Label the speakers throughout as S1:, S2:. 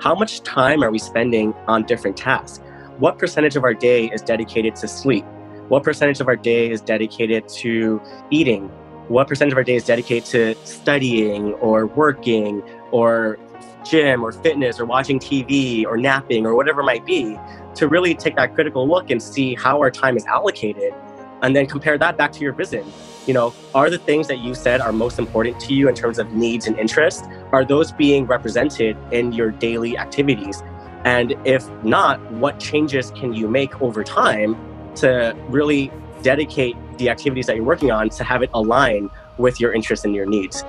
S1: how much time are we spending on different tasks? What percentage of our day is dedicated to sleep? What percentage of our day is dedicated to eating? What percentage of our day is dedicated to studying or working or gym or fitness or watching TV or napping or whatever it might be to really take that critical look and see how our time is allocated and then compare that back to your vision. You know, are the things that you said are most important to you in terms of needs and interests, are those being represented in your daily activities? And if not, what changes can you make over time to really dedicate the activities that you're working on to have it align with your interests and your needs?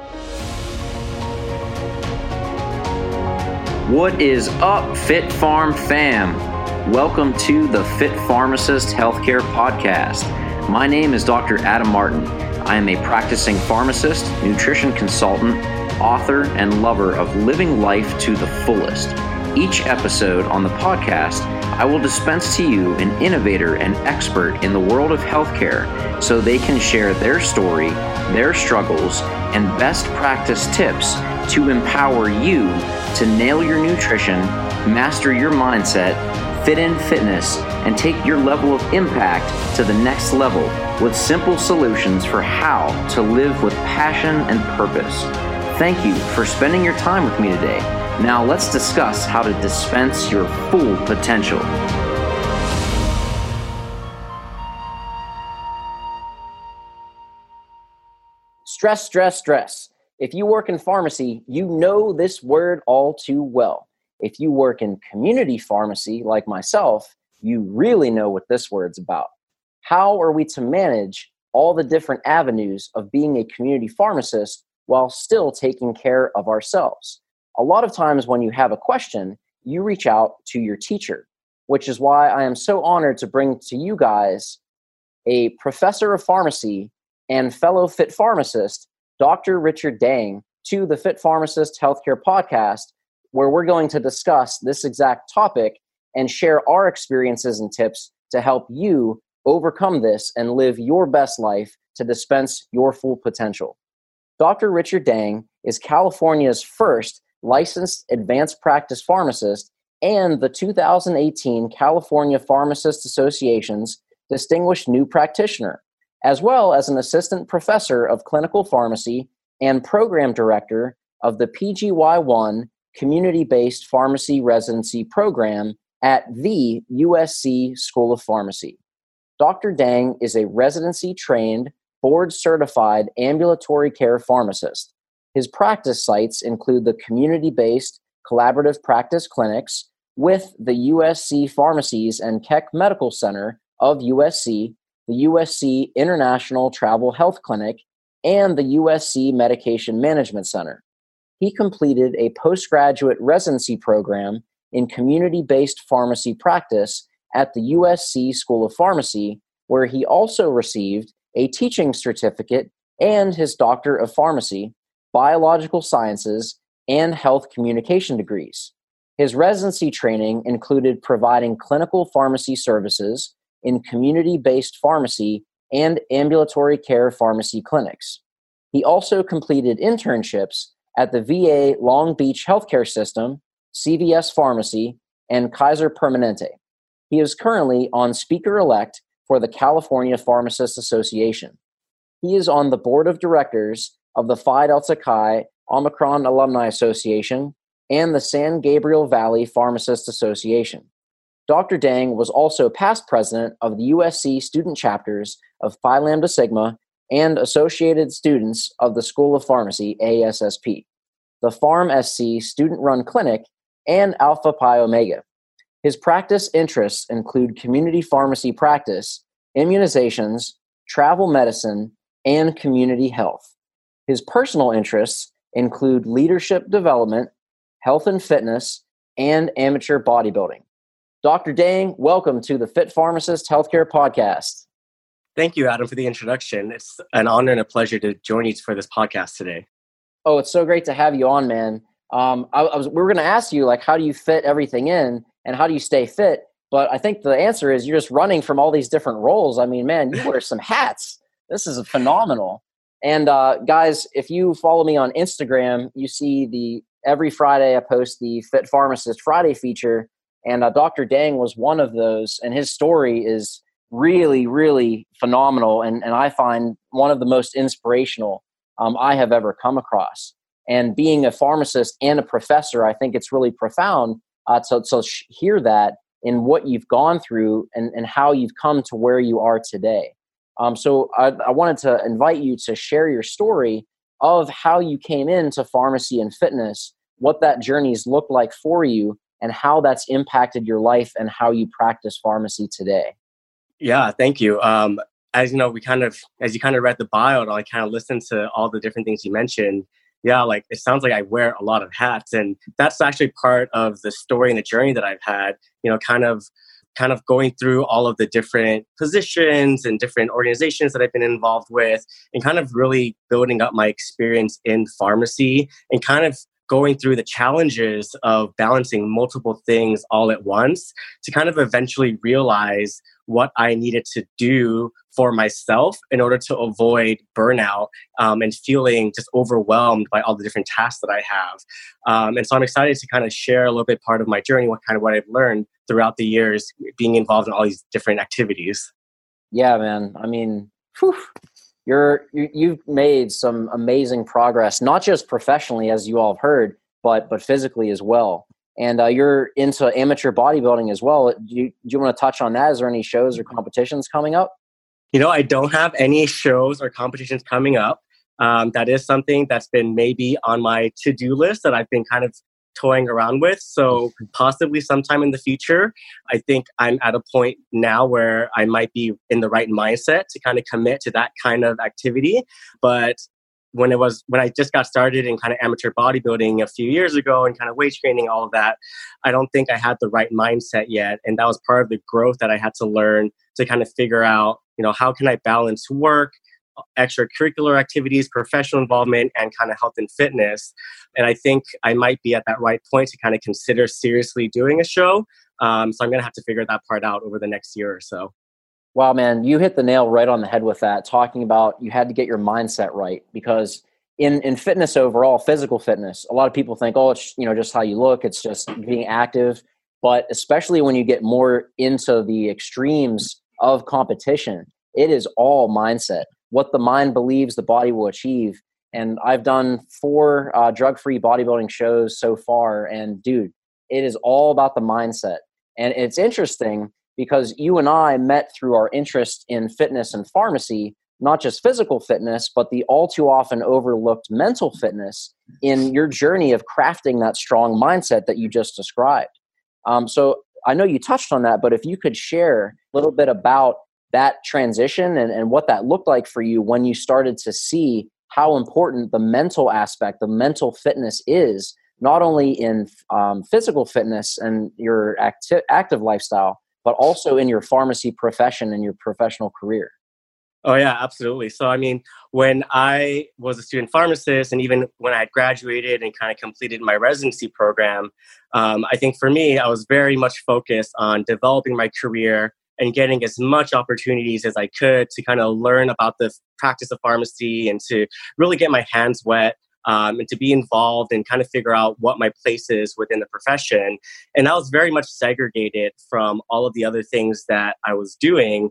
S2: What is up, Fit Farm fam? Welcome to the Fit Pharmacist Healthcare Podcast. My name is Dr. Adam Martin. I am a practicing pharmacist, nutrition consultant, author, and lover of living life to the fullest. Each episode on the podcast, I will dispense to you an innovator and expert in the world of healthcare so they can share their story, their struggles, and best practice tips to empower you to nail your nutrition, master your mindset, fit in fitness, and take your level of impact to the next level with simple solutions for how to live with passion and purpose. Thank you for spending your time with me today. Now, let's discuss how to dispense your full potential. Stress, stress, stress. If you work in pharmacy, you know this word all too well. If you work in community pharmacy, like myself, you really know what this word's about. How are we to manage all the different avenues of being a community pharmacist while still taking care of ourselves? A lot of times, when you have a question, you reach out to your teacher, which is why I am so honored to bring to you guys a professor of pharmacy and fellow fit pharmacist Dr. Richard Dang to the Fit Pharmacist Healthcare Podcast, where we're going to discuss this exact topic and share our experiences and tips to help you overcome this and live your best life to dispense your full potential. Dr. Richard Dang is California's first licensed advanced practice pharmacist and the 2018 California Pharmacist Association's Distinguished New Practitioner as well as an assistant professor of clinical pharmacy and program director of the PGY1 community based pharmacy residency program at the USC School of Pharmacy. Dr. Dang is a residency trained, board certified ambulatory care pharmacist. His practice sites include the community based collaborative practice clinics with the USC Pharmacies and Keck Medical Center of USC the USC International Travel Health Clinic, and the USC Medication Management Center. He completed a postgraduate residency program in community based pharmacy practice at the USC School of Pharmacy, where he also received a teaching certificate and his Doctor of Pharmacy, Biological Sciences, and Health Communication degrees. His residency training included providing clinical pharmacy services, in community based pharmacy and ambulatory care pharmacy clinics. He also completed internships at the VA Long Beach Healthcare System, CVS Pharmacy, and Kaiser Permanente. He is currently on speaker elect for the California Pharmacists Association. He is on the board of directors of the Phi Delta Chi Omicron Alumni Association and the San Gabriel Valley Pharmacists Association. Dr. Dang was also past president of the USC student chapters of Phi Lambda Sigma and associated students of the School of Pharmacy, ASSP, the Farm SC student run clinic, and Alpha Pi Omega. His practice interests include community pharmacy practice, immunizations, travel medicine, and community health. His personal interests include leadership development, health and fitness, and amateur bodybuilding. Dr. Dang, welcome to the Fit Pharmacist Healthcare Podcast.
S1: Thank you, Adam, for the introduction. It's an honor and a pleasure to join you for this podcast today.
S2: Oh, it's so great to have you on, man. Um, I, I was, we were going to ask you, like, how do you fit everything in and how do you stay fit? But I think the answer is you're just running from all these different roles. I mean, man, you wear some hats. This is phenomenal. And uh, guys, if you follow me on Instagram, you see the every Friday I post the Fit Pharmacist Friday feature, and uh, Dr. Dang was one of those, and his story is really, really phenomenal, and, and I find one of the most inspirational um, I have ever come across. And being a pharmacist and a professor, I think it's really profound uh, to, to hear that in what you've gone through and, and how you've come to where you are today. Um, so I, I wanted to invite you to share your story of how you came into pharmacy and fitness, what that journey's looked like for you, and how that's impacted your life and how you practice pharmacy today.
S1: Yeah, thank you. Um, as you know, we kind of, as you kind of read the bio, and I kind of listened to all the different things you mentioned. Yeah, like it sounds like I wear a lot of hats, and that's actually part of the story and the journey that I've had. You know, kind of kind of going through all of the different positions and different organizations that I've been involved with and kind of really building up my experience in pharmacy and kind of going through the challenges of balancing multiple things all at once to kind of eventually realize what I needed to do for myself in order to avoid burnout um, and feeling just overwhelmed by all the different tasks that I have. Um, and so I'm excited to kind of share a little bit part of my journey, what kind of what I've learned throughout the years being involved in all these different activities.
S2: Yeah, man. I mean, whew, you're you, you've made some amazing progress, not just professionally, as you all have heard, but but physically as well. And uh, you're into amateur bodybuilding as well. Do you, do you want to touch on that? Is there any shows or competitions coming up?
S1: You know, I don't have any shows or competitions coming up. Um, that is something that's been maybe on my to do list that I've been kind of toying around with. So possibly sometime in the future, I think I'm at a point now where I might be in the right mindset to kind of commit to that kind of activity. But when it was when I just got started in kind of amateur bodybuilding a few years ago and kind of weight training, all of that, I don't think I had the right mindset yet. And that was part of the growth that I had to learn to kind of figure out, you know, how can I balance work extracurricular activities, professional involvement, and kind of health and fitness. And I think I might be at that right point to kind of consider seriously doing a show. Um, so I'm going to have to figure that part out over the next year or so.
S2: Wow, man, you hit the nail right on the head with that, talking about you had to get your mindset right because in in fitness overall, physical fitness, a lot of people think, oh, it's you know just how you look, it's just being active. But especially when you get more into the extremes of competition, it is all mindset what the mind believes the body will achieve. And I've done four uh, drug free bodybuilding shows so far. And dude, it is all about the mindset. And it's interesting because you and I met through our interest in fitness and pharmacy, not just physical fitness, but the all too often overlooked mental fitness in your journey of crafting that strong mindset that you just described. Um, so I know you touched on that, but if you could share a little bit about that transition and, and what that looked like for you when you started to see how important the mental aspect, the mental fitness is, not only in um, physical fitness and your acti- active lifestyle, but also in your pharmacy profession and your professional career.
S1: Oh, yeah, absolutely. So, I mean, when I was a student pharmacist and even when I had graduated and kind of completed my residency program, um, I think for me, I was very much focused on developing my career and getting as much opportunities as I could to kind of learn about the practice of pharmacy and to really get my hands wet um, and to be involved and kind of figure out what my place is within the profession. And I was very much segregated from all of the other things that I was doing.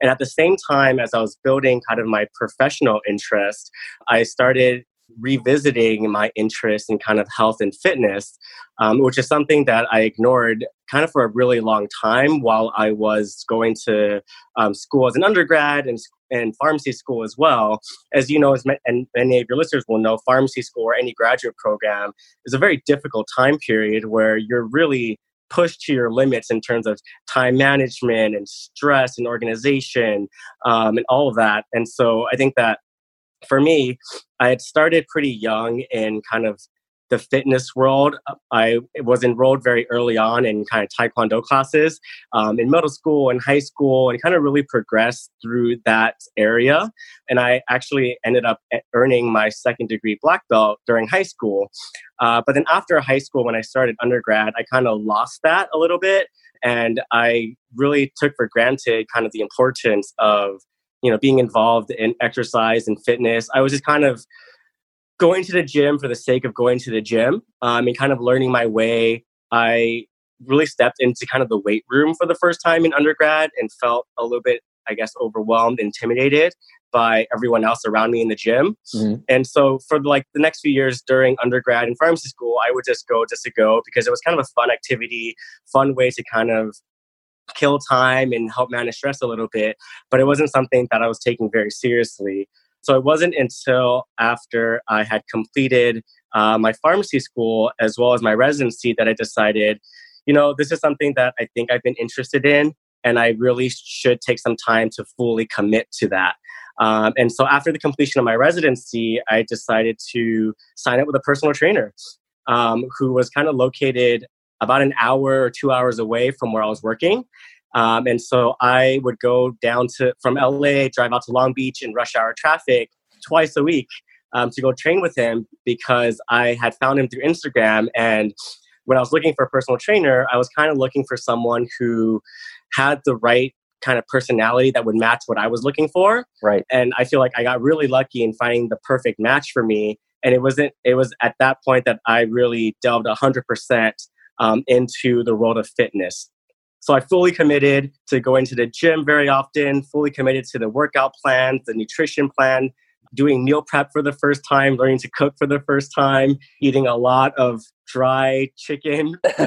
S1: And at the same time, as I was building kind of my professional interest, I started revisiting my interest in kind of health and fitness, um, which is something that I ignored kind of for a really long time while I was going to um, school as an undergrad and, and pharmacy school as well. As you know, as and many of your listeners will know, pharmacy school or any graduate program is a very difficult time period where you're really pushed to your limits in terms of time management and stress and organization um, and all of that. And so I think that for me, I had started pretty young in kind of the fitness world. I was enrolled very early on in kind of taekwondo classes um, in middle school and high school, and kind of really progressed through that area. And I actually ended up earning my second degree black belt during high school. Uh, but then after high school, when I started undergrad, I kind of lost that a little bit. And I really took for granted kind of the importance of you know being involved in exercise and fitness i was just kind of going to the gym for the sake of going to the gym um, and kind of learning my way. I really stepped into kind of the weight room for the first time in undergrad and felt a little bit, I guess, overwhelmed, intimidated by everyone else around me in the gym. Mm-hmm. And so for like the next few years during undergrad and pharmacy school, I would just go just to go because it was kind of a fun activity, fun way to kind of kill time and help manage stress a little bit. But it wasn't something that I was taking very seriously. So it wasn't until after I had completed uh, my pharmacy school as well as my residency that I decided, you know, this is something that I think I've been interested in, and I really should take some time to fully commit to that. Um, and so after the completion of my residency, I decided to sign up with a personal trainer um, who was kind of located about an hour or two hours away from where I was working. Um, and so I would go down to from LA, drive out to Long Beach in rush hour traffic twice a week um, to go train with him because I had found him through Instagram. And when I was looking for a personal trainer, I was kind of looking for someone who had the right kind of personality that would match what I was looking for.
S2: Right.
S1: And I feel like I got really lucky in finding the perfect match for me. And it wasn't. It was at that point that I really delved hundred percent um, into the world of fitness. So I fully committed to going to the gym very often, fully committed to the workout plan, the nutrition plan, doing meal prep for the first time, learning to cook for the first time, eating a lot of dry chicken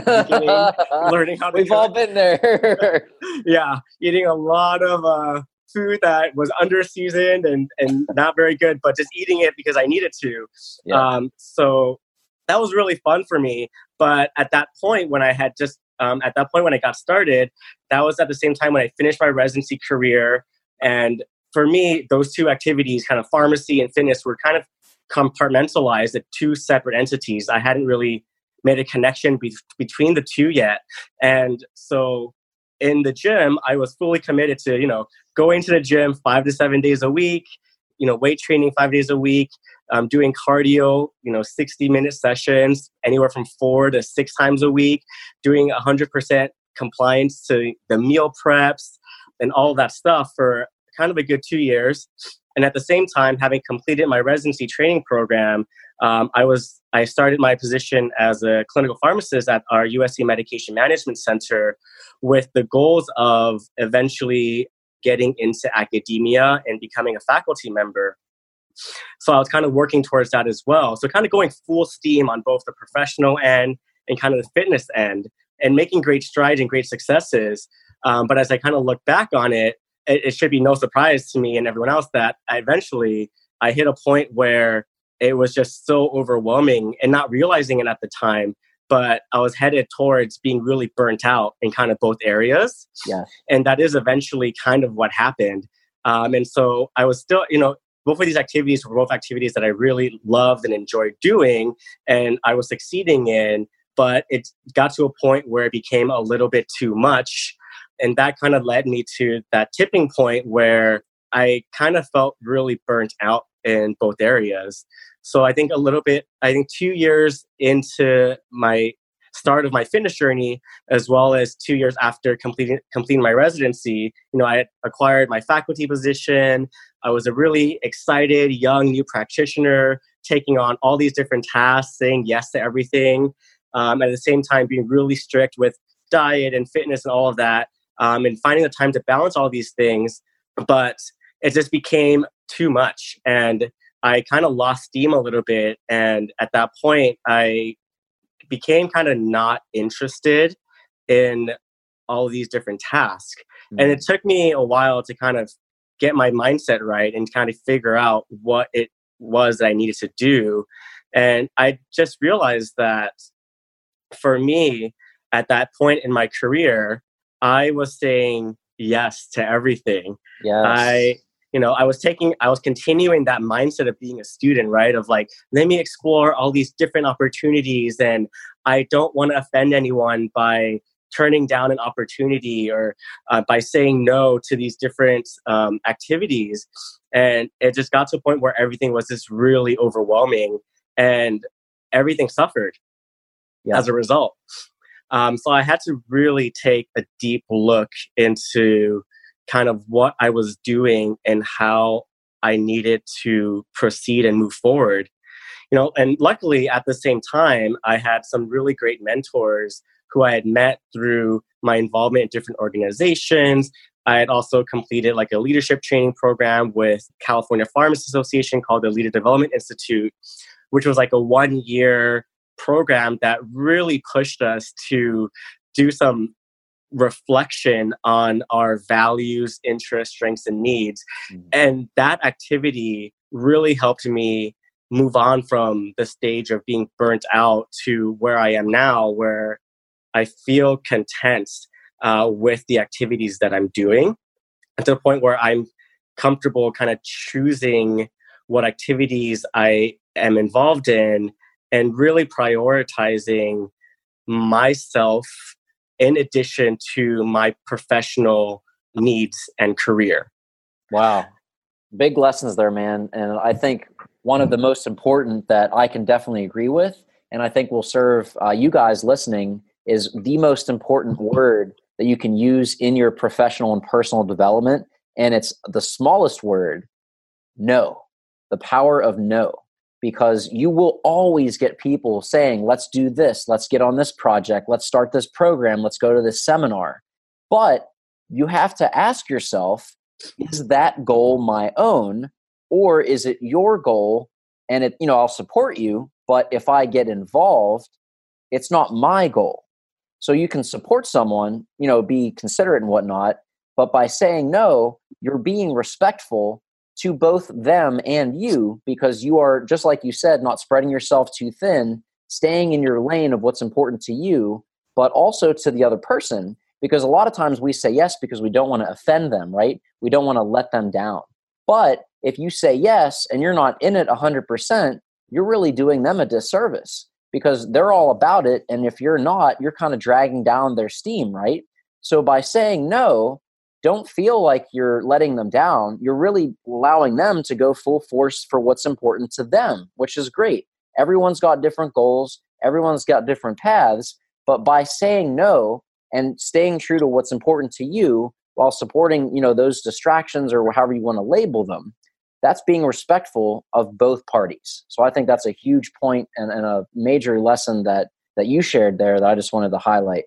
S1: learning how to
S2: We've
S1: cook.
S2: all been there.
S1: yeah, eating a lot of uh, food that was under seasoned and, and not very good, but just eating it because I needed to. Yeah. Um, so that was really fun for me. But at that point, when I had just um, at that point when I got started, that was at the same time when I finished my residency career. And for me, those two activities, kind of pharmacy and fitness, were kind of compartmentalized as two separate entities. I hadn't really made a connection be- between the two yet. And so in the gym, I was fully committed to, you know, going to the gym five to seven days a week, you know, weight training five days a week, um, doing cardio, you know, 60 minute sessions, anywhere from four to six times a week, doing 100% compliance to the meal preps and all that stuff for kind of a good two years. And at the same time, having completed my residency training program, um, I was I started my position as a clinical pharmacist at our USC Medication Management Center, with the goals of eventually getting into academia and becoming a faculty member. So I was kind of working towards that as well. So kind of going full steam on both the professional end and kind of the fitness end and making great strides and great successes. Um, but as I kind of look back on it, it, it should be no surprise to me and everyone else that I eventually I hit a point where it was just so overwhelming and not realizing it at the time but I was headed towards being really burnt out in kind of both areas.
S2: Yeah.
S1: And that is eventually kind of what happened. Um, and so I was still, you know, both of these activities were both activities that I really loved and enjoyed doing, and I was succeeding in. But it got to a point where it became a little bit too much. And that kind of led me to that tipping point where I kind of felt really burnt out in both areas. So I think a little bit, I think two years into my start of my fitness journey, as well as two years after completing completing my residency, you know, I acquired my faculty position. I was a really excited young new practitioner, taking on all these different tasks, saying yes to everything, um, at the same time being really strict with diet and fitness and all of that, um, and finding the time to balance all these things. But it just became too much, and I kind of lost steam a little bit. And at that point, I became kind of not interested in all these different tasks. Mm-hmm. And it mm. took me a while to kind of get my mindset right and kind of figure out what it was that I needed to do. And I just realized that for me, at that point in my career, I was saying yes to everything.
S2: Yes.
S1: I you know, I was taking, I was continuing that mindset of being a student, right? Of like, let me explore all these different opportunities. And I don't want to offend anyone by turning down an opportunity or uh, by saying no to these different um, activities. And it just got to a point where everything was just really overwhelming and everything suffered yeah. as a result. Um, so I had to really take a deep look into kind of what I was doing and how I needed to proceed and move forward. you know, and luckily at the same time, I had some really great mentors who I had met through my involvement in different organizations. I had also completed like a leadership training program with California Pharmacists Association called the Leader Development Institute, which was like a one year program that really pushed us to do some reflection on our values, interests, strengths, and needs. Mm-hmm. And that activity really helped me move on from the stage of being burnt out to where I am now, where I feel content uh, with the activities that I'm doing, and to the point where I'm comfortable kind of choosing what activities I am involved in and really prioritizing myself in addition to my professional needs and career.
S2: Wow. Big lessons there, man. And I think one of the most important that I can definitely agree with, and I think will serve uh, you guys listening, is the most important word that you can use in your professional and personal development. And it's the smallest word no, the power of no because you will always get people saying, let's do this, let's get on this project, let's start this program, let's go to this seminar. But you have to ask yourself, is that goal my own or is it your goal? And it, you know, I'll support you, but if I get involved, it's not my goal. So you can support someone, you know, be considerate and whatnot, but by saying no, you're being respectful to both them and you because you are just like you said not spreading yourself too thin staying in your lane of what's important to you but also to the other person because a lot of times we say yes because we don't want to offend them right? We don't want to let them down. But if you say yes and you're not in it 100% you're really doing them a disservice because they're all about it and if you're not you're kind of dragging down their steam right? So by saying no don't feel like you're letting them down. You're really allowing them to go full force for what's important to them, which is great. Everyone's got different goals, everyone's got different paths, but by saying no and staying true to what's important to you while supporting, you know, those distractions or however you want to label them, that's being respectful of both parties. So I think that's a huge point and, and a major lesson that that you shared there that I just wanted to highlight.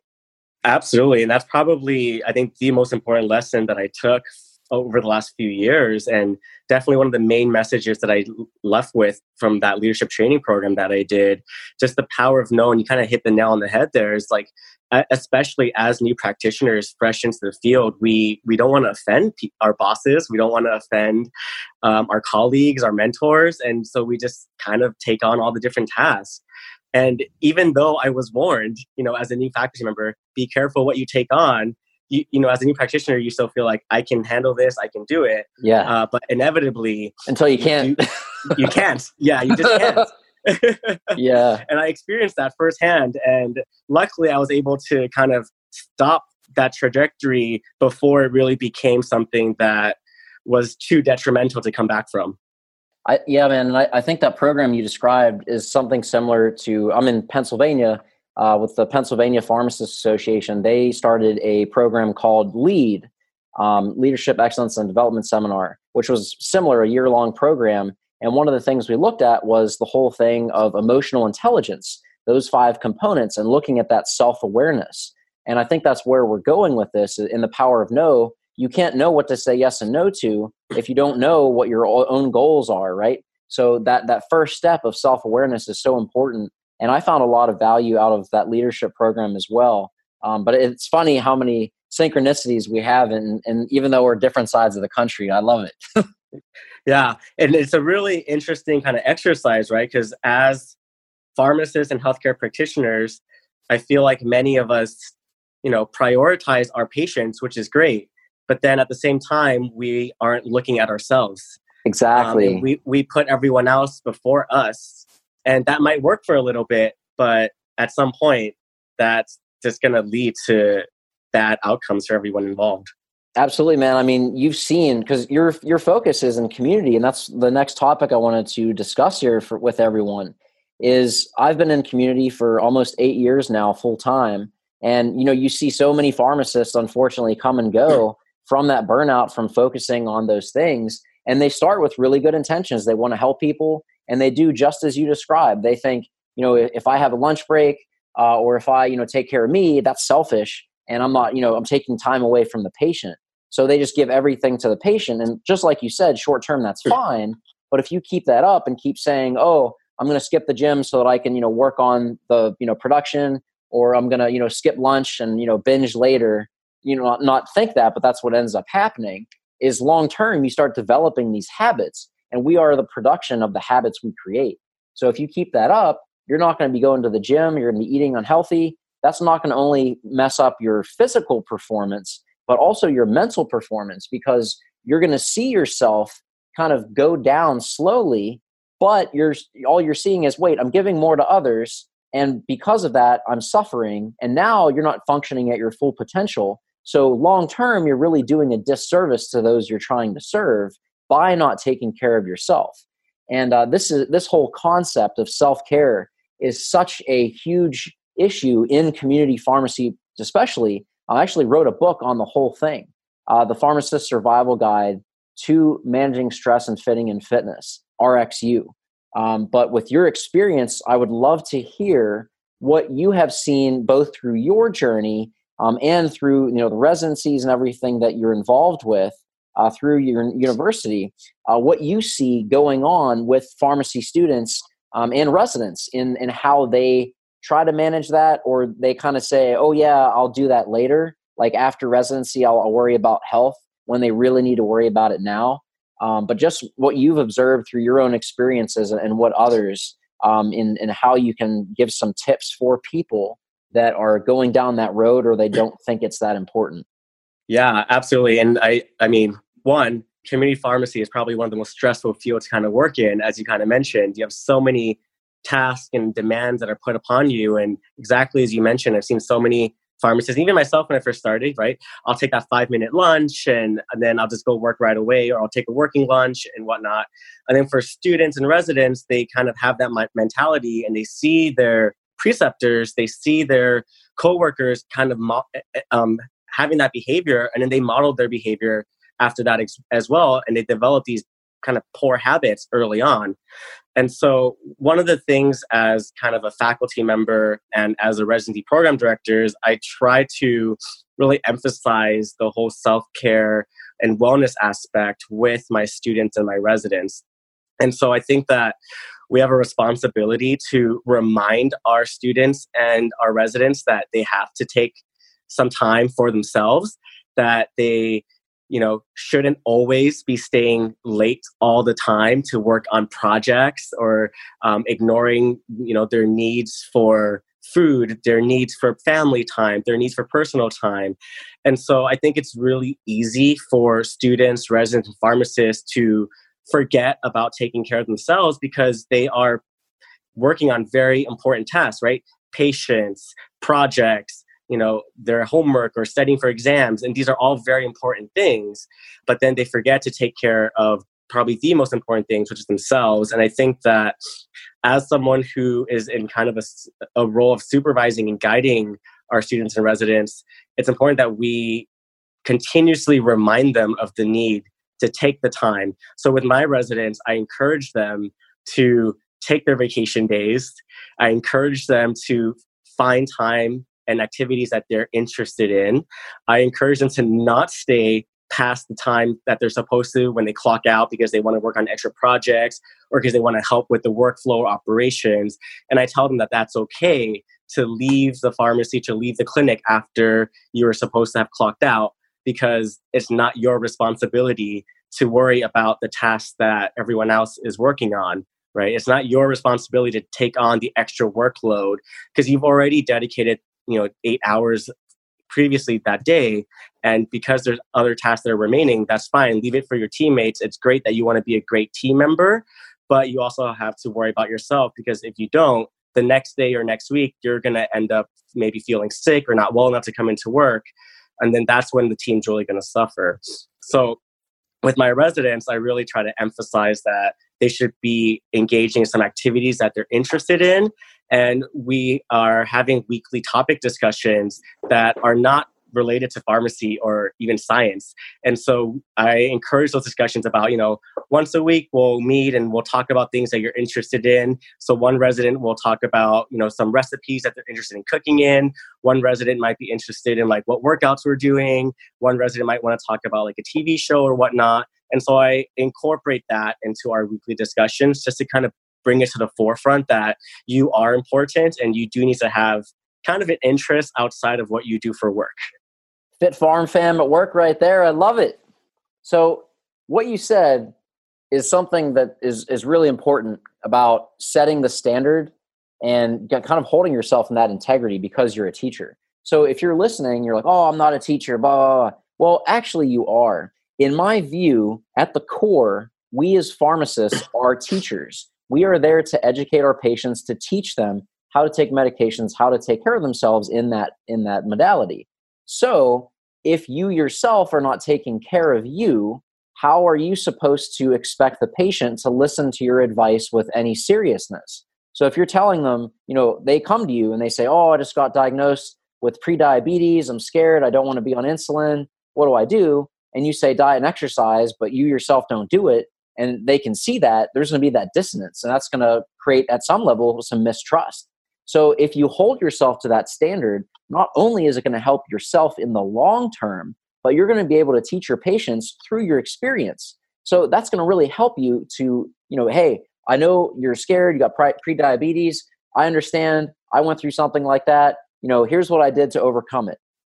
S1: Absolutely. And that's probably, I think, the most important lesson that I took over the last few years. And definitely one of the main messages that I left with from that leadership training program that I did, just the power of knowing. You kind of hit the nail on the head there. Is like, especially as new practitioners fresh into the field, we we don't want to offend our bosses. We don't want to offend um, our colleagues, our mentors, and so we just kind of take on all the different tasks. And even though I was warned, you know, as a new faculty member, be careful what you take on. You, you know, as a new practitioner, you still feel like I can handle this, I can do it.
S2: Yeah.
S1: Uh, but inevitably,
S2: until you can't,
S1: you, you can't. Yeah, you just can't.
S2: yeah.
S1: And I experienced that firsthand. And luckily, I was able to kind of stop that trajectory before it really became something that was too detrimental to come back from.
S2: I, yeah, man. I, I, think that program you described is something similar to. I'm in Pennsylvania uh, with the Pennsylvania Pharmacists Association. They started a program called LEAD, um, Leadership Excellence and Development Seminar, which was similar, a year long program. And one of the things we looked at was the whole thing of emotional intelligence, those five components, and looking at that self awareness. And I think that's where we're going with this in the power of no you can't know what to say yes and no to if you don't know what your own goals are right? So that that first step of self-awareness is so important and i found a lot of value out of that leadership program as well. Um, but it's funny how many synchronicities we have and and even though we're different sides of the country i love it.
S1: Yeah and it's a really interesting kind of exercise right? Because as pharmacists and healthcare practitioners i feel like many of us you know prioritize our patients which is great but then at the same time we aren't looking at ourselves.
S2: Exactly.
S1: Um, we we put everyone else before us and that might work for a little bit but at some point that's just going to lead to bad outcomes for everyone involved.
S2: Absolutely man. I mean you've seen because your your focus is in community and that's the next topic i wanted to discuss here for, with everyone is i've been in community for almost eight years now full time and you know you see so many pharmacists unfortunately come and go from that burnout from focusing on those things and they start with really good intentions they want to help people and they do just as you described. They think, you know, if I have a lunch break uh, or if I, you know, take care of me, that's selfish, and I'm not, you know, I'm taking time away from the patient. So they just give everything to the patient, and just like you said, short term that's fine. But if you keep that up and keep saying, "Oh, I'm going to skip the gym so that I can, you know, work on the, you know, production," or I'm going to, you know, skip lunch and you know binge later, you know, not, not think that, but that's what ends up happening. Is long term you start developing these habits, and we are the production of the habits we create. So if you keep that up, you're not going to be going to the gym. You're going to be eating unhealthy. That's not going to only mess up your physical performance, but also your mental performance because you're going to see yourself kind of go down slowly but you're all you're seeing is wait i'm giving more to others and because of that i'm suffering and now you're not functioning at your full potential so long term you're really doing a disservice to those you're trying to serve by not taking care of yourself. And uh, this is this whole concept of self-care is such a huge issue in community pharmacy especially i actually wrote a book on the whole thing uh, the pharmacist survival guide to managing stress and fitting in fitness rxu um, but with your experience, I would love to hear what you have seen both through your journey um, and through you know the residencies and everything that you're involved with uh, through your university. Uh, what you see going on with pharmacy students um, and residents in in how they try to manage that, or they kind of say, "Oh yeah, I'll do that later." Like after residency, I'll, I'll worry about health when they really need to worry about it now um, but just what you've observed through your own experiences and what others um, in, in how you can give some tips for people that are going down that road or they don't think it's that important
S1: yeah absolutely and i i mean one community pharmacy is probably one of the most stressful fields to kind of work in as you kind of mentioned you have so many tasks and demands that are put upon you and exactly as you mentioned i've seen so many pharmacists, even myself when I first started, right? I'll take that five minute lunch and, and, then I'll just go work right away, or I'll take a working lunch and whatnot. And then for students and residents, they kind of have that mentality and they see their preceptors, they see their coworkers kind of mo- eh, eh, um, having that behavior, and then they model their behavior after that ex- as well, and they develop these kind of poor habits early on. And so, one of the things as kind of a faculty member and as a residency program director is I try to really emphasize the whole self care and wellness aspect with my students and my residents. And so, I think that we have a responsibility to remind our students and our residents that they have to take some time for themselves, that they you know shouldn't always be staying late all the time to work on projects or um, ignoring you know their needs for food their needs for family time their needs for personal time. And so i think it's really easy for students residents and pharmacists to forget about taking care of themselves because they are working on very important tasks right? Patients projects you know their homework or studying for exams and these are all very important things but then they forget to take care of probably the most important things which is themselves and i think that as someone who is in kind of a, a role of supervising and guiding our students and residents it's important that we continuously remind them of the need to take the time so with my residents i encourage them to take their vacation days i encourage them to find time and activities that they're interested in. I encourage them to not stay past the time that they're supposed to when they clock out because they want to work on extra projects or because they want to help with the workflow operations. And I tell them that that's okay to leave the pharmacy, to leave the clinic after you are supposed to have clocked out because it's not your responsibility to worry about the tasks that everyone else is working on right? It's not your responsibility to take on the extra workload because you've already dedicated you know eight hours previously that day and because there's other tasks that are remaining that's fine. Leave it for your teammates. It's great that you want to be a great team member but you also have to worry about yourself because if you don't the next day or next week you're going to end up maybe feeling sick or not well enough to come into work and then that's when the team's really going to suffer. So with my residents i really try to emphasize that they should be engaging in some activities that they're interested in and we are having weekly topic discussions that are not related to pharmacy or even science. And so I encourage those discussions about, you know, once a week we'll meet and we'll talk about things that you're interested in. So one resident will talk about, you know, some recipes that they're interested in cooking in. One resident might be interested in like what workouts we're doing. One resident might want to talk about like a TV show or whatnot. And so I incorporate that into our weekly discussions just to kind of bring it to the forefront that you are important and you do need to have kind of an interest outside of what you do for work.
S2: Fit farm fam at work right there. I love it. So what you said is something that is is really important about setting the standard and kind of holding yourself in that integrity because you're a teacher. So if you're listening, you're like, "Oh, I'm not a teacher." Blah, blah, blah. Well, actually, you are. In my view, at the core, we as pharmacists are teachers. We are there to educate our patients, to teach them how to take medications, how to take care of themselves in that in that modality. So, if you yourself are not taking care of you, how are you supposed to expect the patient to listen to your advice with any seriousness? So if you're telling them, you know, they come to you and they say, "Oh, I just got diagnosed with prediabetes. I'm scared. I don't want to be on insulin. What do I do?" And you say diet and exercise, but you yourself don't do it, and they can see that, there's going to be that dissonance, and that's going to create at some level some mistrust. So if you hold yourself to that standard, not only is it going to help yourself in the long term, but you're going to be able to teach your patients through your experience. So that's going to really help you to, you know, hey, I know you're scared, you got pre-diabetes. I understand. I went through something like that. You know, here's what I did to overcome it.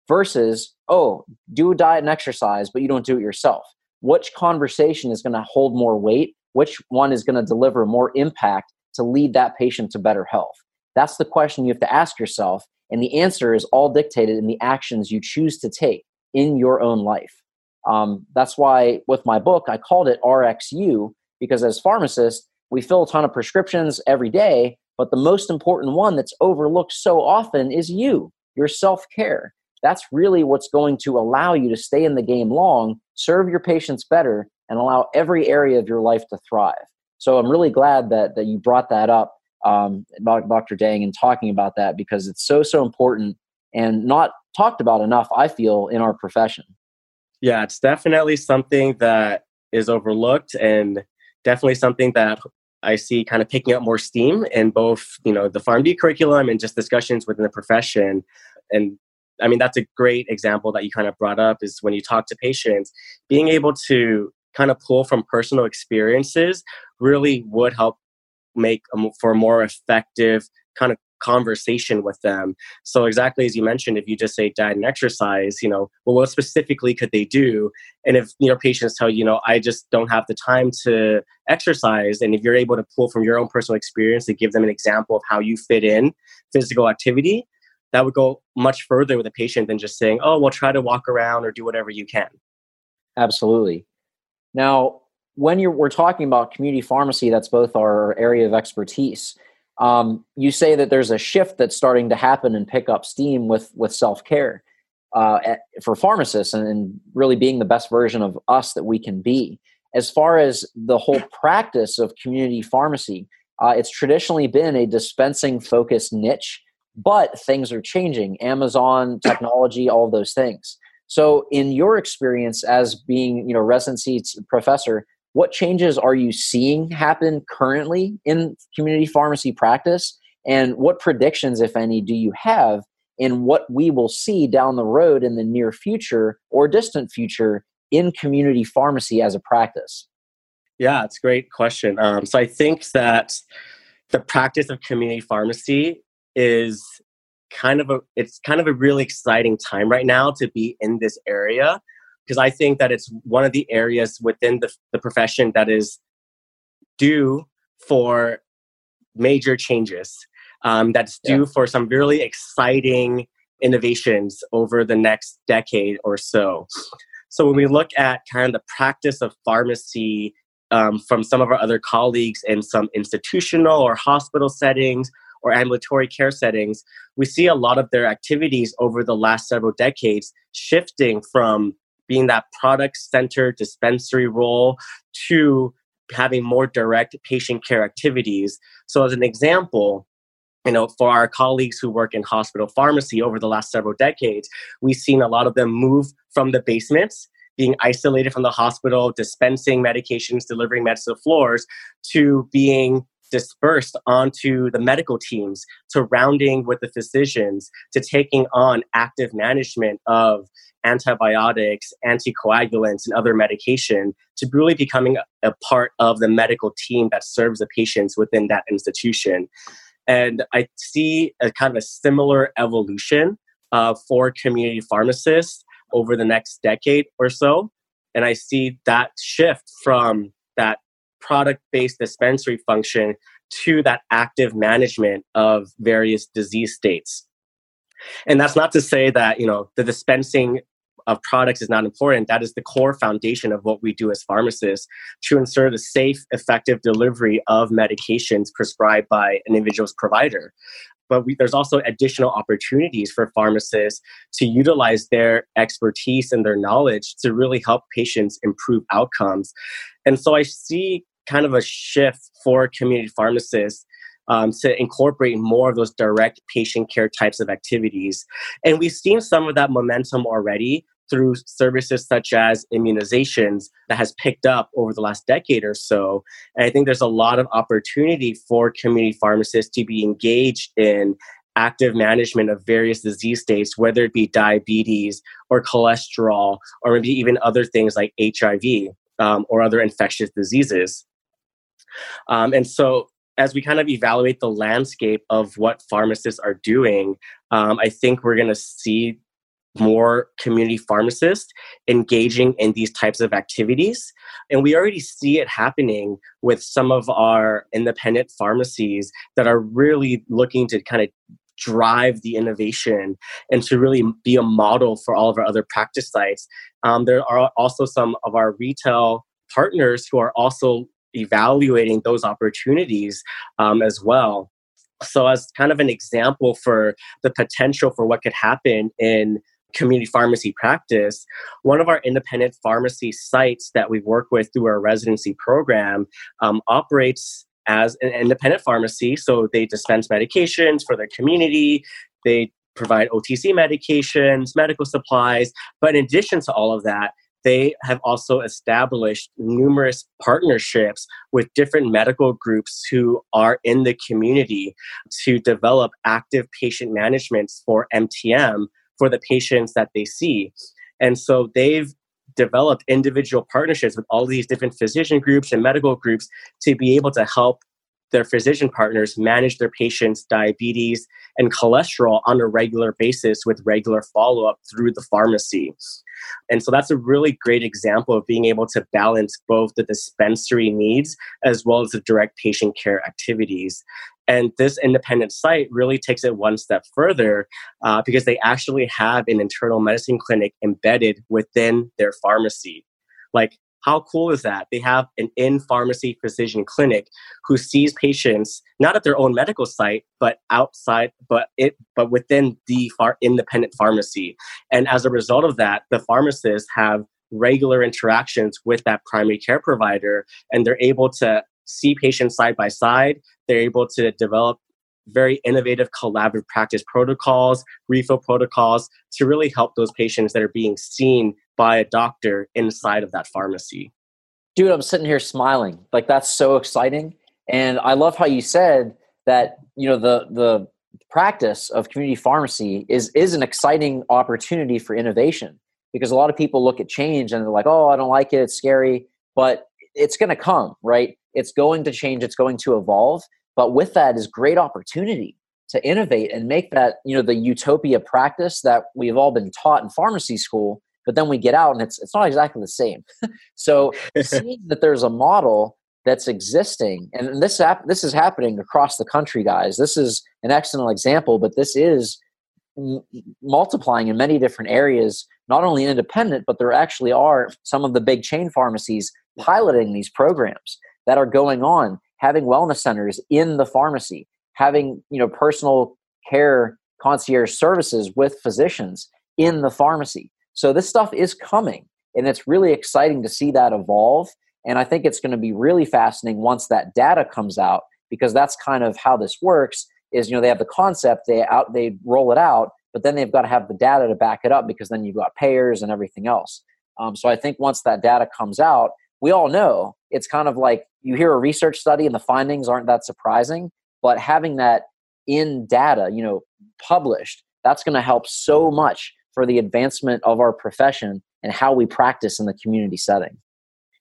S2: Versus, oh, do a diet and exercise, but you don't do it yourself. Which conversation is going to hold more weight? Which one is going to deliver more impact to lead that patient to better health? That's the question you have to ask yourself. And the answer is all dictated in the actions you choose to take in your own life. Um, that's why with my book, I called it RxU because as pharmacists, we fill a ton of prescriptions every day, but the most important one that's overlooked so often is you, your self care. That's really what's going to allow you to stay in the game long, serve your patients better, and allow every area of your life to thrive. So I'm really glad that, that you brought that up um, Dr. Dang and talking about that because it's so so important and not talked about enough. I feel in our profession.
S1: Yeah, it's definitely something that is overlooked and definitely something that I see kind of picking up more steam in both, you know, the PharmD curriculum and just discussions within the profession. And I mean, that's a great example that you kind of brought up is when you talk to patients, being able to kind of pull from personal experiences really would help make a, for a more effective kind of conversation with them. So exactly as you mentioned, if you just say diet and exercise, you know, well, what specifically could they do? And if you know patients tell you, you know, I just don't have the time to exercise, and if you're able to pull from your own personal experience to give them an example of how you fit in physical activity, that would go much further with a patient than just saying, oh, well, try to walk around or do whatever you can.
S2: Absolutely. Now, when you're we're talking about community pharmacy, that's both our area of expertise. Um, you say that there's a shift that's starting to happen and pick up steam with with self care uh, for pharmacists, and, and really being the best version of us that we can be. As far as the whole practice of community pharmacy, uh, it's traditionally been a dispensing focused niche, but things are changing. Amazon, technology, all of those things. So, in your experience as being, you know, residency professor, what changes are you seeing happen currently in community pharmacy practice? And what predictions, if any, do you have in what we will see down the road in the near future or distant future in community pharmacy as a practice?
S1: Yeah, it's a great question. Um, so I think that the practice of community pharmacy is kind of a it's kind of a really exciting time right now to be in this area because I think that it's one of the areas within the, the profession that is due for major changes. Um, that's due yeah. for some really exciting innovations over the next decade or so. So when we look at kind of the practice of pharmacy um, from some of our other colleagues in some institutional or hospital settings or ambulatory care settings, we see a lot of their activities over the last several decades shifting from being that product centered dispensary role to having more direct patient care activities. So, as an example, you know, for our colleagues who work in hospital pharmacy over the last several decades, we've seen a lot of them move from the basements, being isolated from the hospital, dispensing medications, delivering meds to floors, to being dispersed onto the medical teams, to rounding with the physicians, to taking on active management of antibiotics, anticoagulants, and other medication, to really becoming a part of the medical team that serves the patients within that institution. And I see a kind of a similar evolution uh, for community pharmacists over the next decade or so. And I see that shift from that product based dispensary function to that active management of various disease states. And that's not to say that, you know, the dispensing of products is not important. That is the core foundation of what we do as pharmacists to ensure the safe, effective delivery of medications prescribed by an individual's provider. But we, there's also additional opportunities for pharmacists to utilize their expertise and their knowledge to really help patients improve outcomes. And so I see kind of a shift for community pharmacists um, to incorporate more of those direct patient care types of activities. And we've seen some of that momentum already through services such as immunizations that has picked up over the last decade or so. And I think there's a lot of opportunity for community pharmacists to be engaged in active management of various disease states, whether it be diabetes or cholesterol, or maybe even other things like HIV um, or other infectious diseases. Um, and so, as we kind of evaluate the landscape of what pharmacists are doing, um, I think we're going to see more community pharmacists engaging in these types of activities. And we already see it happening with some of our independent pharmacies that are really looking to kind of drive the innovation and to really be a model for all of our other practice sites. Um, there are also some of our retail partners who are also evaluating those opportunities um, as well. So, as kind of an example for the potential for what could happen in community pharmacy practice, one of our independent pharmacy sites that we work with through our residency program um, operates as an independent pharmacy. So they dispense medications for their community, they provide OTC medications, medical supplies. But in addition to all of that, they have also established numerous partnerships with different medical groups who are in the community to develop active patient management for MTM for the patients that they see. And so they've developed individual partnerships with all these different physician groups and medical groups to be able to help their physician partners manage their patients' diabetes and cholesterol on a regular basis with regular follow up through the pharmacy. And so that's a really great example of being able to balance both the dispensary needs as well as the direct patient care activities. And this independent site really takes it one step further uh, because they actually have an internal medicine clinic embedded within their pharmacy. Like, how cool is that? They have an in pharmacy physician clinic who sees patients not at their own medical site, but outside, but it, but within the far independent pharmacy. And as a result of that, the pharmacists have regular interactions with that primary care provider, and they're able to see patients side by side. They're able to develop very innovative collaborative practice protocols, refill protocols to really help those patients that are being seen by a doctor inside of that pharmacy.
S2: Dude, I'm sitting here smiling. Like that's so exciting. And I love how you said that, you know, the the practice of community pharmacy is is an exciting opportunity for innovation because a lot of people look at change and they're like, "Oh, I don't like it, it's scary." But it's going to come, right? It's going to change, it's going to evolve, but with that is great opportunity to innovate and make that, you know, the utopia practice that we've all been taught in pharmacy school but then we get out and it's it's not exactly the same. so seeing that there's a model that's existing, and this hap- this is happening across the country, guys. This is an excellent example, but this is m- multiplying in many different areas. Not only independent, but there actually are some of the big chain pharmacies piloting these programs that are going on, having wellness centers in the pharmacy, having you know personal care concierge services with physicians in the pharmacy so this stuff is coming, and it's really exciting to see that evolve. And I think it's going to be really fascinating once that data comes out because that's kind of how this works. is you know they have the concept they out they roll it out but then they've got to have the data to back it up because then you've got payers and everything else um, so i think once that data comes out we all know it's kind of like you hear a research study and the findings aren't that surprising but having that in data you know published that's going to help so much for the advancement of our profession and how we practice in the community setting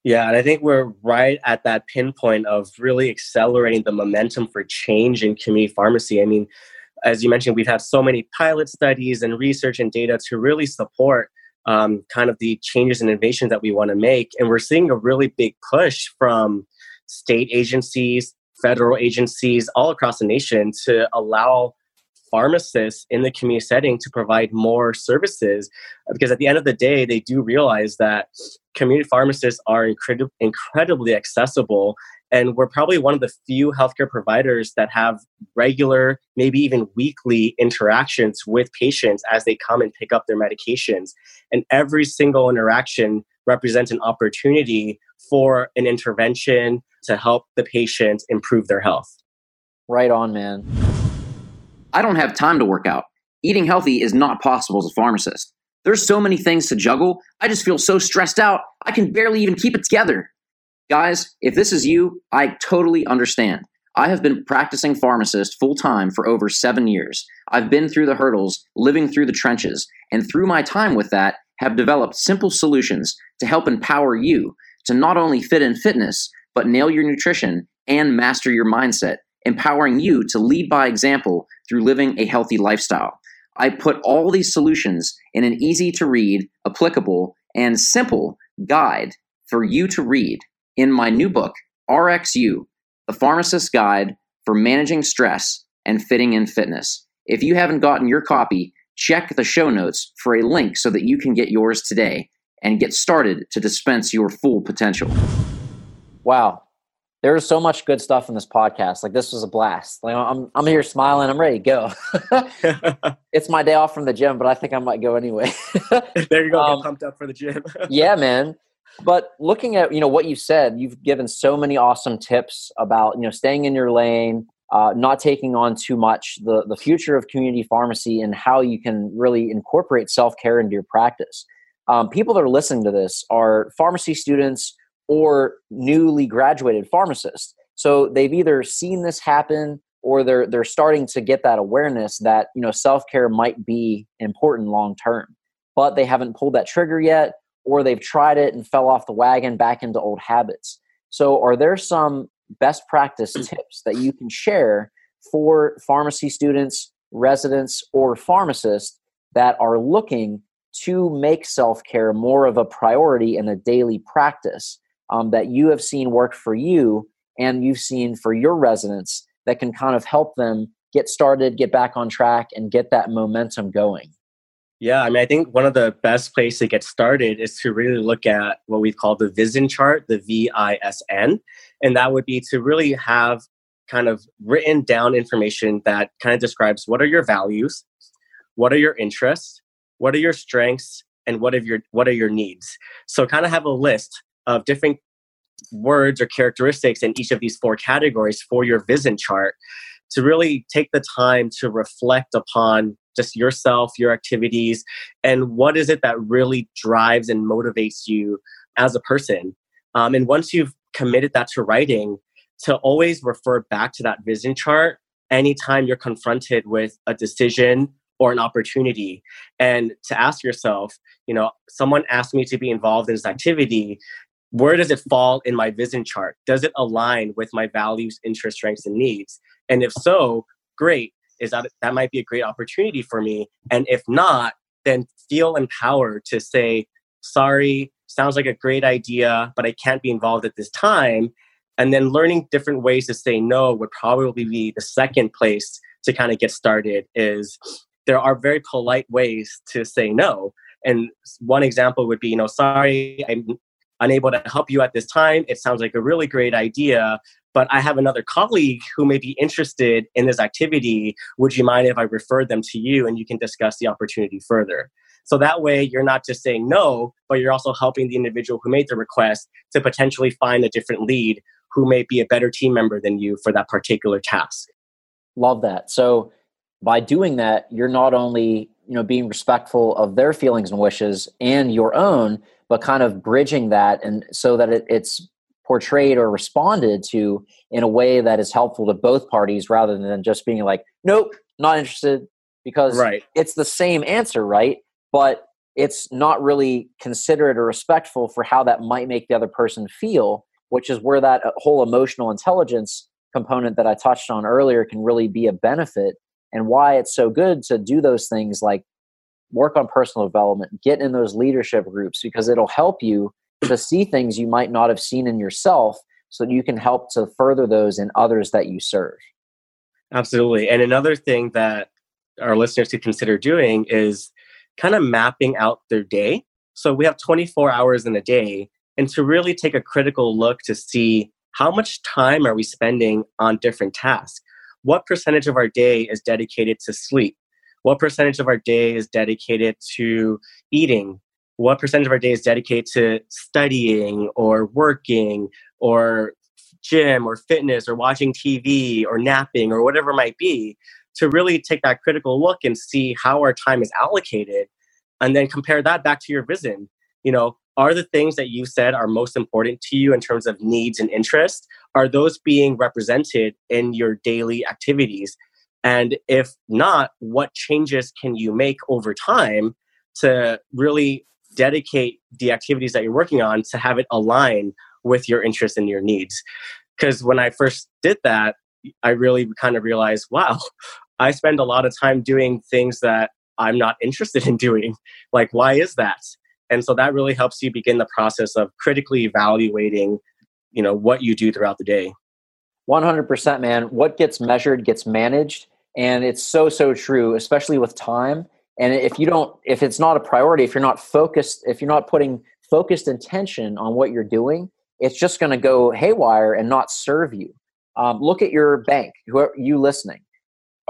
S1: yeah, and I think we're right at that pinpoint of really accelerating the momentum for change in community pharmacy. I mean, as you mentioned, we've had so many pilot studies and research and data to really support um, kind of the changes and innovations that we want to make. And we're seeing a really big push from state agencies, federal agencies all across the nation to allow pharmacists in the community setting to provide more services because at the end of the day they do realize that community pharmacists are incredi- incredibly accessible and we're probably one of the few healthcare providers that have regular maybe even weekly interactions with patients as they come and pick up their medications and every single interaction represents an opportunity for an intervention to help the patient improve their health
S2: right on man
S3: I don't have time to work out. Eating healthy is not possible as a pharmacist. There's so many things to juggle. I just feel so stressed out, I can barely even keep it together. Guys, if this is you, I totally understand. I have been practicing pharmacist full time for over seven years. I've been through the hurdles, living through the trenches, and through my time with that, have developed simple solutions to help empower you to not only fit in fitness, but nail your nutrition and master your mindset empowering you to lead by example through living a healthy lifestyle. I put all these solutions in an easy to read, applicable, and simple guide for you to read in my new book, RxU, The Pharmacist's Guide for Managing Stress and Fitting in Fitness. If you haven't gotten your copy, check the show notes for a link so that you can get yours today and get started to dispense your full potential.
S2: Wow, there's so much good stuff in this podcast. Like this was a blast. Like I'm I'm here smiling. I'm ready to go. it's my day off from the gym, but I think I might go anyway.
S1: there you go. Um, pumped up for the gym.
S2: yeah, man. But looking at you know what you said, you've given so many awesome tips about you know staying in your lane, uh, not taking on too much, the the future of community pharmacy, and how you can really incorporate self care into your practice. Um, people that are listening to this are pharmacy students or newly graduated pharmacists. So they've either seen this happen or they're they're starting to get that awareness that you know self-care might be important long term. But they haven't pulled that trigger yet or they've tried it and fell off the wagon back into old habits. So are there some best practice tips that you can share for pharmacy students, residents or pharmacists that are looking to make self-care more of a priority in a daily practice um, that you have seen work for you and you've seen for your residents that can kind of help them get started, get back on track, and get that momentum going?
S1: Yeah, I mean, I think one of the best places to get started is to really look at what we call the VISN chart, the V I S N. And that would be to really have kind of written down information that kind of describes what are your values, what are your interests, what are your strengths, and what are your what are your needs. So kind of have a list of different words or characteristics in each of these four categories for your VISN chart to really take the time to reflect upon just yourself, your activities, and what is it that really drives and motivates you as a person. Um, and once you've committed that to writing, to always refer back to that vision chart anytime you're confronted with a decision or an opportunity and to ask yourself you know someone asked me to be involved in this activity where does it fall in my vision chart? Does it align with my values, interests, strengths, and needs? And if so, great. Is that that might be a great opportunity for me? And if not, then feel empowered to say, sorry, sounds like a great idea, but I can't be involved at this time. And then learning different ways to say no would probably be the second place to kind of get started is there are very polite ways to say no. And one example would be, you know, sorry, I'm unable to help you at this time. It sounds like a really great idea, but I have another colleague who may be interested in this activity. Would you mind if I refer them to you and you can discuss the opportunity further? So that way, you're not just saying no, but you're also helping the individual who made the request to potentially find a different lead who may be a better team member than you for that particular task.
S2: Love that. So by doing that, you're not only you know being respectful of their feelings and wishes and your own, but kind of bridging that and so that it, it's portrayed or responded to in a way that is helpful to both parties rather than just being like, nope, not interested, because
S1: right.
S2: it's the same answer, right? But it's not really considerate or respectful for how that might make the other person feel, which is where that uh, whole emotional intelligence component that I touched on earlier can really be a benefit and why it's so good to do those things like work on personal development, get in those leadership groups because it'll help you to see things you might not have seen in yourself so that you can help to further those in others that you serve.
S1: Absolutely. And another thing that our listeners could consider doing is kind of mapping out their day. So we have 24 hours in a day and to really take a critical look to see how much time are we spending on different tasks? What percentage of our day is dedicated to sleep? What percentage of our day is dedicated to eating? What percentage of our day is dedicated to studying or working or gym or fitness or watching TV or napping or whatever it might be to really take that critical look and see how our time is allocated and then compare that back to your vision. You know, are the things that you said are most important to you in terms of needs and interests are those being represented in your daily activities and if not what changes can you make over time to really dedicate the activities that you're working on to have it align with your interests and your needs. Because when I first did that, I really kind of realized, wow, I spend a lot of time doing things that I'm not interested in doing. Like, why is that? And so that really helps you begin the process of critically evaluating, you know, what you do throughout the day.
S2: 100% man. What gets measured gets managed. And it's so, so true, especially with time and if you don't if it's not a priority if you're not focused if you're not putting focused intention on what you're doing it's just going to go haywire and not serve you. Um, look at your bank who are you listening?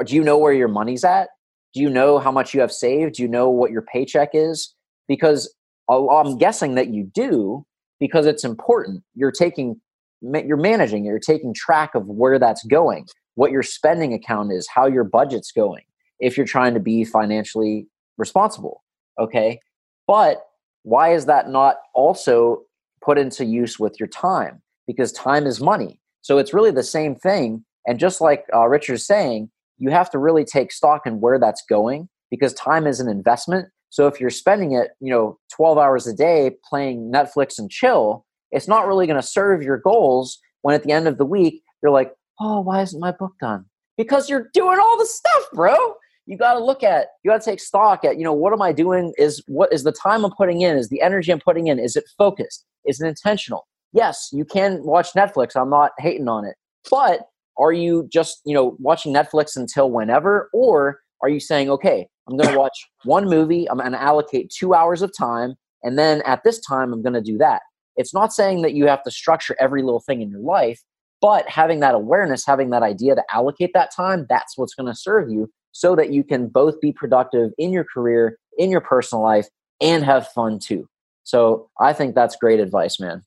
S2: Do you know where your money's at? Do you know how much you have saved? Do you know what your paycheck is? Because i'm guessing that you do because it's important. You're taking you're managing you're taking track of where that's going what your spending account is how your budget's going if you're trying to be financially responsible. Okay. But why is that not also put into use with your time? Because time is money. So it's really the same thing. And just like uh, Richard's saying, you have to really take stock in where that's going because time is an investment. So if you're spending it, you know, 12 hours a day playing Netflix and chill, it's not really going to serve your goals when at the end of the week you're like, "Oh, why isn't my book done?" Because you're doing all the stuff, bro you got to look at you got to take stock at you know what am i doing? Is what is the time i'm putting in? Is the energy i'm putting in is it focused? Is it intentional? Yes you can watch netflix i'm not hating on it. But are you just you know watching netflix until whenever? Or are you saying okay i'm going to watch one movie i'm going to allocate two hours of time and then at this time i'm going to do that. It's not saying that you have to structure every little thing in your life but having that awareness having that idea to allocate that time that's what's going to serve you so that you can both be productive in your career, in your personal life, and have fun too. So I think that's great advice, man.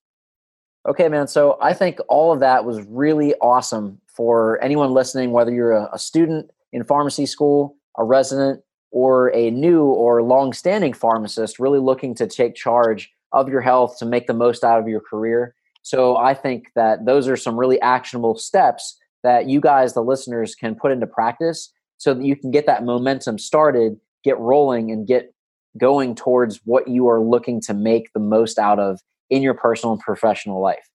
S2: Okay, man. So I think all of that was really awesome for anyone listening, whether you're a, a student in pharmacy school, a resident, or a new or long standing pharmacist really looking to take charge of your health to make the most out of your career. So I think that those are some really actionable steps that you guys, the listeners, can put into practice so that you can get that momentum started, get rolling, and get going towards what you are looking to make the most out of in your personal and professional life.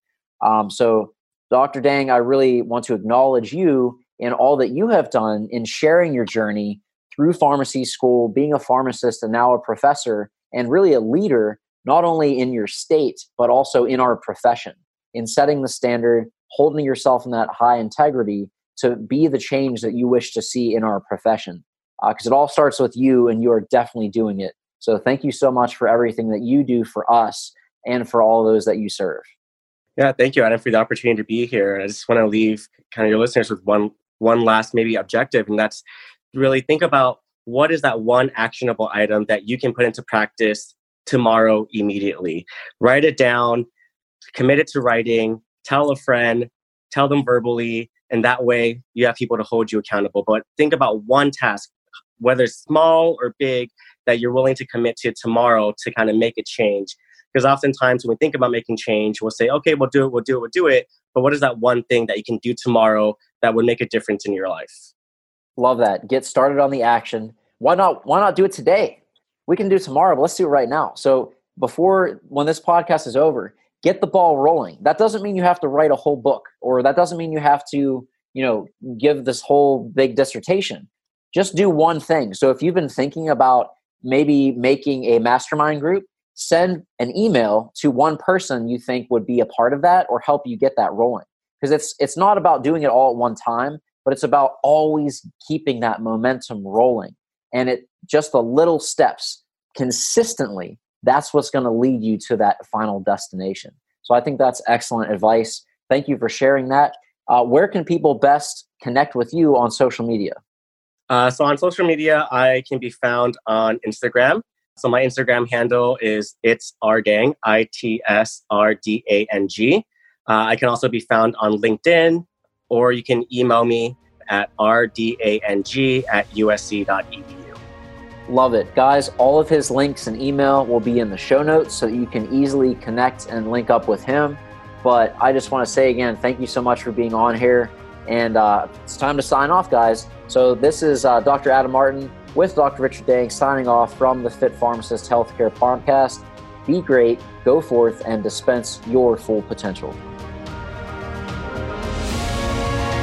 S2: Um, so, Dr. Dang, I really want to acknowledge you in all that you have done in sharing your journey through pharmacy school, being a pharmacist and now a professor, and really a leader, not only in your state, but also in our profession, in setting the standard, holding yourself in that high integrity, to be the change that you wish to see in our profession. Because uh, it all starts with you, and you are definitely doing it. So thank you so much for everything that you do for us and for all those that you serve.
S1: Yeah, thank you, Adam, for the opportunity to be here. I just want to leave kind of your listeners with one one last maybe objective, and that's really think about what is that one actionable item that you can put into practice tomorrow immediately. Write it down, commit it to writing, tell a friend, tell them verbally, And that way you have people to hold you accountable. But think about one task, whether small or big, that you're willing to commit to tomorrow to kind of make a change. Because oftentimes when we think about making change, we'll say, okay, we'll do it, we'll do it, we'll do it. But what is that one thing that you can do tomorrow that would make a difference in your life?
S2: Love that. Get started on the action. Why not why not do it today? We can do tomorrow, but let's do it right now. So before when this podcast is over, get the ball rolling. That doesn't mean you have to write a whole book or that doesn't mean you have to, you know, give this whole big dissertation. Just do one thing. So if you've been thinking about maybe making a mastermind group, send an email to one person you think would be a part of that or help you get that rolling. Because it's it's not about doing it all at one time but it's about always keeping that momentum rolling. And it just the little steps consistently, that's what's going to lead you to that final destination. So I think that's excellent advice. Thank you for sharing that. Uh, where can people best connect with you on social media?
S1: Uh, so on social media, I can be found on Instagram. So my Instagram handle is it's rdang, I T S R D A N G. Uh, I can also be found on LinkedIn, or you can email me at rdang at usc.edu.
S2: Love it. Guys, all of his links and email will be in the show notes so you can easily connect and link up with him. But I just want to say again, thank you so much for being on here. And uh, it's time to sign off, guys. So this is uh, Dr. Adam Martin with Dr. Richard Dang signing off from the Fit Pharmacist Healthcare Podcast. Be great, go forth, and dispense your full potential.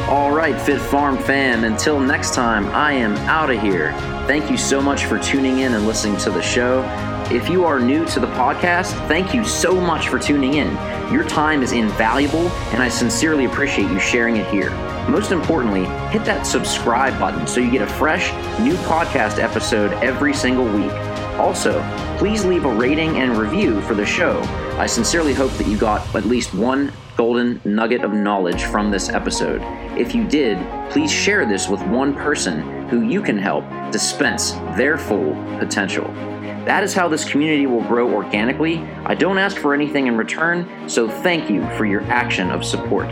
S3: All right, Fit Pharm fam, until next time, I am out of here. Thank you so much for tuning in and listening to the show. If you are new to the podcast, thank you so much for tuning in. Your time is invaluable, and I sincerely appreciate you sharing it here. Most importantly, hit that subscribe button so you get a fresh, new podcast episode every single week. Also, please leave a rating and review for the show. I sincerely hope that you got at least one golden nugget of knowledge from this episode. If you did, please share this with one person who you can help dispense their full potential. That is how this community will grow organically. I don't ask for anything in return, so thank you for your action of support.